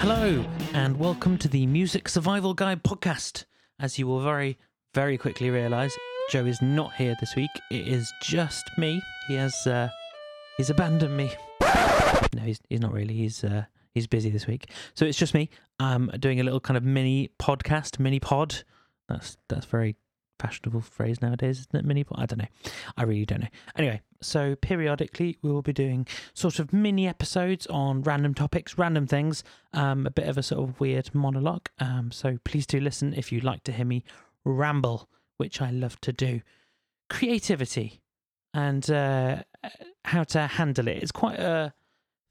Hello, and welcome to the Music Survival Guide podcast. As you will very, very quickly realise, Joe is not here this week. It is just me. He has, uh, he's abandoned me. No, he's, he's not really. He's, uh, he's busy this week. So it's just me. Um, doing a little kind of mini podcast, mini pod. That's that's very fashionable phrase nowadays, isn't it? Mini pod. I don't know. I really don't know. Anyway, so periodically we will be doing sort of mini episodes on random topics, random things. Um, a bit of a sort of weird monologue. Um, so please do listen if you'd like to hear me ramble, which I love to do. Creativity and uh, how to handle it. It's quite a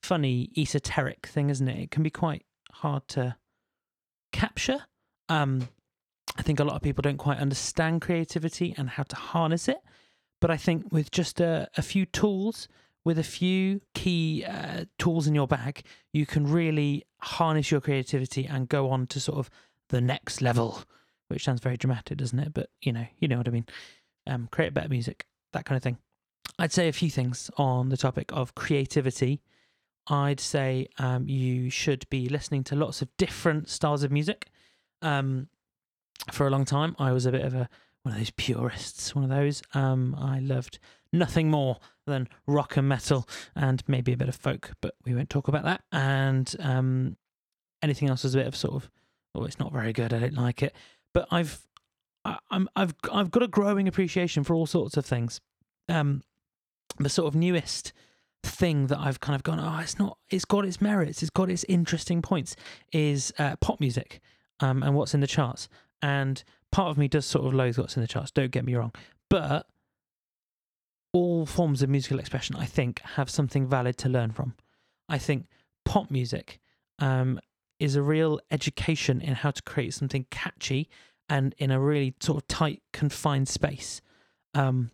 funny esoteric thing, isn't it? It can be quite hard to capture. Um, I think a lot of people don't quite understand creativity and how to harness it. But I think with just a, a few tools, with a few key uh, tools in your bag, you can really harness your creativity and go on to sort of the next level, which sounds very dramatic, doesn't it? But you know, you know what I mean. Um, create better music, that kind of thing. I'd say a few things on the topic of creativity. I'd say um, you should be listening to lots of different styles of music. Um, for a long time, I was a bit of a one of those purists, one of those. Um, I loved nothing more than rock and metal and maybe a bit of folk, but we won't talk about that. And um, anything else was a bit of sort of, oh, it's not very good. I don't like it. But I've, I, I'm, I've, I've got a growing appreciation for all sorts of things. Um, the sort of newest thing that I've kind of gone, oh, it's not, it's got its merits, it's got its interesting points, is uh, pop music um, and what's in the charts. And part of me does sort of loathe what's in the charts, don't get me wrong. But all forms of musical expression, I think, have something valid to learn from. I think pop music um, is a real education in how to create something catchy and in a really sort of tight, confined space. Um,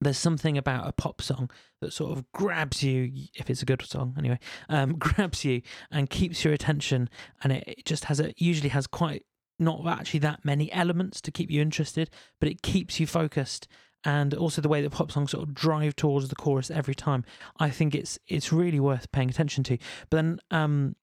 there's something about a pop song that sort of grabs you, if it's a good song anyway, um, grabs you and keeps your attention, and it, it just has a usually has quite not actually that many elements to keep you interested, but it keeps you focused. And also the way that pop songs sort of drive towards the chorus every time, I think it's it's really worth paying attention to. But then, um,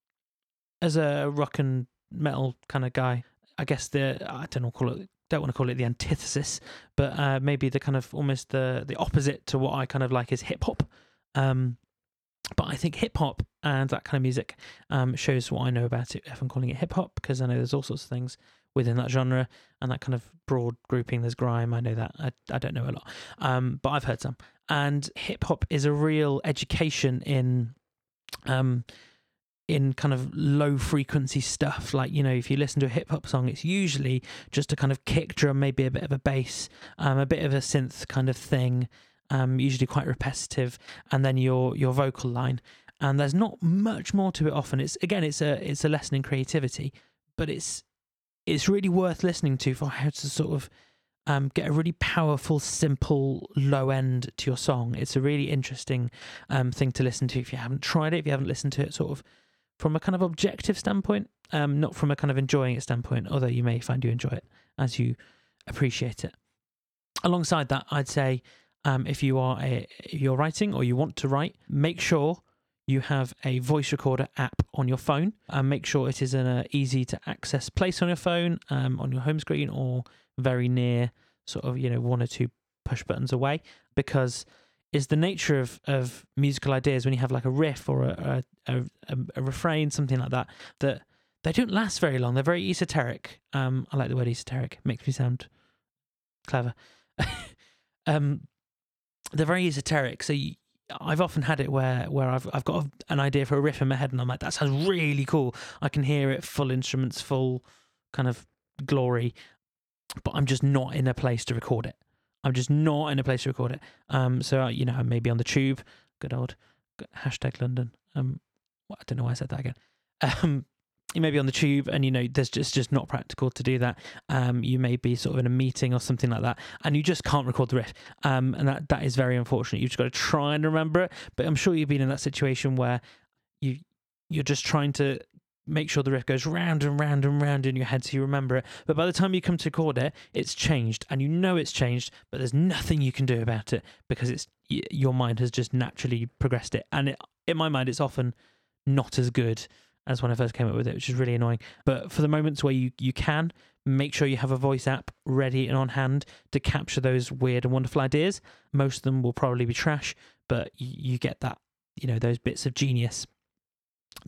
as a rock and metal kind of guy, I guess the I don't know call it don't want to call it the antithesis, but uh, maybe the kind of almost the the opposite to what I kind of like is hip hop. Um, but I think hip hop and that kind of music um, shows what I know about it. If I'm calling it hip hop, because I know there's all sorts of things within that genre and that kind of broad grouping. There's grime, I know that. I, I don't know a lot, um, but I've heard some. And hip hop is a real education in. Um, in kind of low frequency stuff. Like, you know, if you listen to a hip hop song, it's usually just a kind of kick drum, maybe a bit of a bass, um, a bit of a synth kind of thing, um, usually quite repetitive, and then your your vocal line. And there's not much more to it often. It's again, it's a it's a lesson in creativity, but it's it's really worth listening to for how to sort of um, get a really powerful, simple low end to your song. It's a really interesting um, thing to listen to if you haven't tried it, if you haven't listened to it sort of from a kind of objective standpoint, um, not from a kind of enjoying it standpoint, although you may find you enjoy it as you appreciate it. Alongside that, I'd say um, if you are a, you're writing or you want to write, make sure you have a voice recorder app on your phone and make sure it is in an easy to access place on your phone, um, on your home screen, or very near, sort of you know one or two push buttons away, because is the nature of, of musical ideas when you have like a riff or a, a, a, a refrain, something like that, that they don't last very long. They're very esoteric. Um, I like the word esoteric. It makes me sound clever. um, they're very esoteric. So you, I've often had it where where I've I've got an idea for a riff in my head and I'm like that sounds really cool. I can hear it full instruments, full kind of glory, but I'm just not in a place to record it. I'm just not in a place to record it. Um, so uh, you know, maybe on the tube. Good old hashtag London. Um, well, I don't know why I said that again. Um, you may be on the tube, and you know, there's just just not practical to do that. Um, you may be sort of in a meeting or something like that, and you just can't record the riff. Um, and that that is very unfortunate. You've just got to try and remember it. But I'm sure you've been in that situation where you you're just trying to make sure the riff goes round and round and round in your head so you remember it. But by the time you come to record it, it's changed and you know it's changed, but there's nothing you can do about it because it's your mind has just naturally progressed it. And it, in my mind, it's often not as good as when I first came up with it, which is really annoying. But for the moments where you, you can, make sure you have a voice app ready and on hand to capture those weird and wonderful ideas. Most of them will probably be trash, but you, you get that, you know, those bits of genius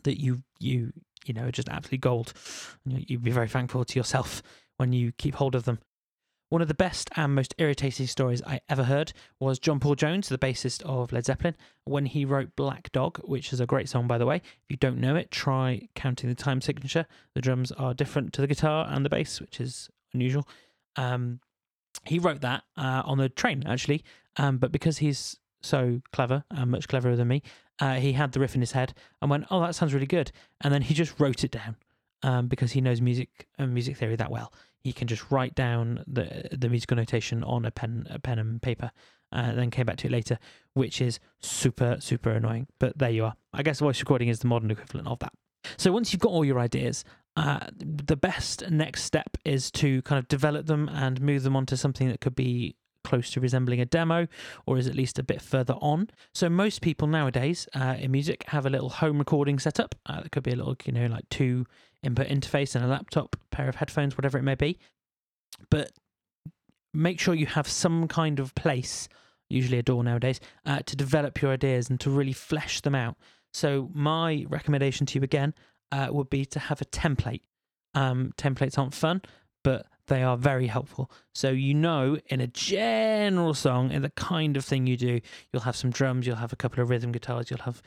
that you you you know are just absolutely gold. You'd be very thankful to yourself when you keep hold of them. One of the best and most irritating stories I ever heard was John Paul Jones, the bassist of Led Zeppelin, when he wrote Black Dog, which is a great song, by the way. If you don't know it, try counting the time signature. The drums are different to the guitar and the bass, which is unusual. Um, he wrote that uh, on the train, actually, um, but because he's so clever and much cleverer than me, uh, he had the riff in his head and went, "Oh, that sounds really good," and then he just wrote it down um, because he knows music and music theory that well. He can just write down the the musical notation on a pen a pen and paper uh, and then came back to it later which is super super annoying. But there you are. I guess voice recording is the modern equivalent of that. So once you've got all your ideas uh, the best next step is to kind of develop them and move them onto something that could be close to resembling a demo or is at least a bit further on. So most people nowadays uh, in music have a little home recording setup. Uh, that could be a little, you know, like two input interface and a laptop, pair of headphones, whatever it may be. But make sure you have some kind of place, usually a DAW nowadays, uh, to develop your ideas and to really flesh them out. So my recommendation to you again uh, would be to have a template. Um, templates aren't fun, but they are very helpful. So you know, in a general song, in the kind of thing you do, you'll have some drums, you'll have a couple of rhythm guitars, you'll have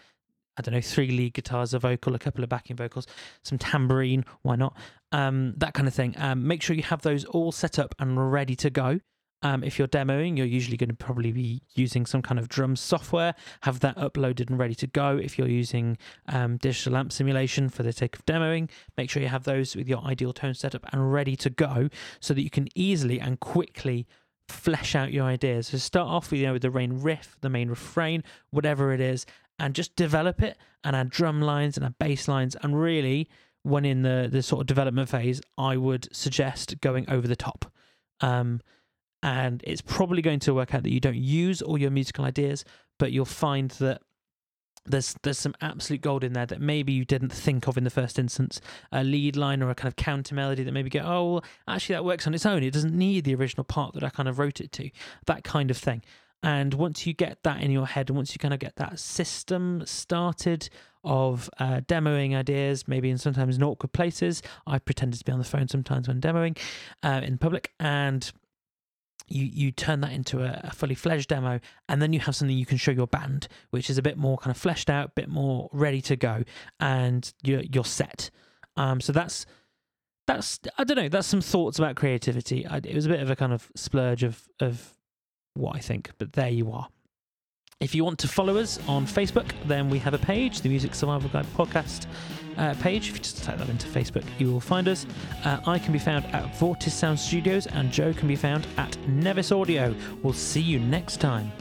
I don't know, three lead guitars, a vocal, a couple of backing vocals, some tambourine, why not? Um, that kind of thing. Um, make sure you have those all set up and ready to go. Um, if you're demoing, you're usually going to probably be using some kind of drum software. Have that uploaded and ready to go. If you're using um, digital amp simulation for the sake of demoing, make sure you have those with your ideal tone setup and ready to go so that you can easily and quickly flesh out your ideas. So start off with you know with the main riff, the main refrain, whatever it is, and just develop it and add drum lines and add bass lines. And really, when in the, the sort of development phase, I would suggest going over the top. Um, and it's probably going to work out that you don't use all your musical ideas, but you'll find that there's there's some absolute gold in there that maybe you didn't think of in the first instance. A lead line or a kind of counter melody that maybe go, oh, well, actually that works on its own. It doesn't need the original part that I kind of wrote it to. That kind of thing. And once you get that in your head, and once you kind of get that system started of uh, demoing ideas, maybe in sometimes in awkward places, I pretended to be on the phone sometimes when demoing uh, in public, and you you turn that into a, a, fully fledged demo, and then you have something you can show your band, which is a bit more kind of fleshed out, a bit more ready to go, and you're you're set. Um, so that's that's I don't know. That's some thoughts about creativity. I, it was a bit of a kind of splurge of of what I think, but there you are. If you want to follow us on Facebook, then we have a page, the Music Survival Guide podcast uh, page. If you just type that into Facebook, you will find us. Uh, I can be found at Vortis Sound Studios, and Joe can be found at Nevis Audio. We'll see you next time.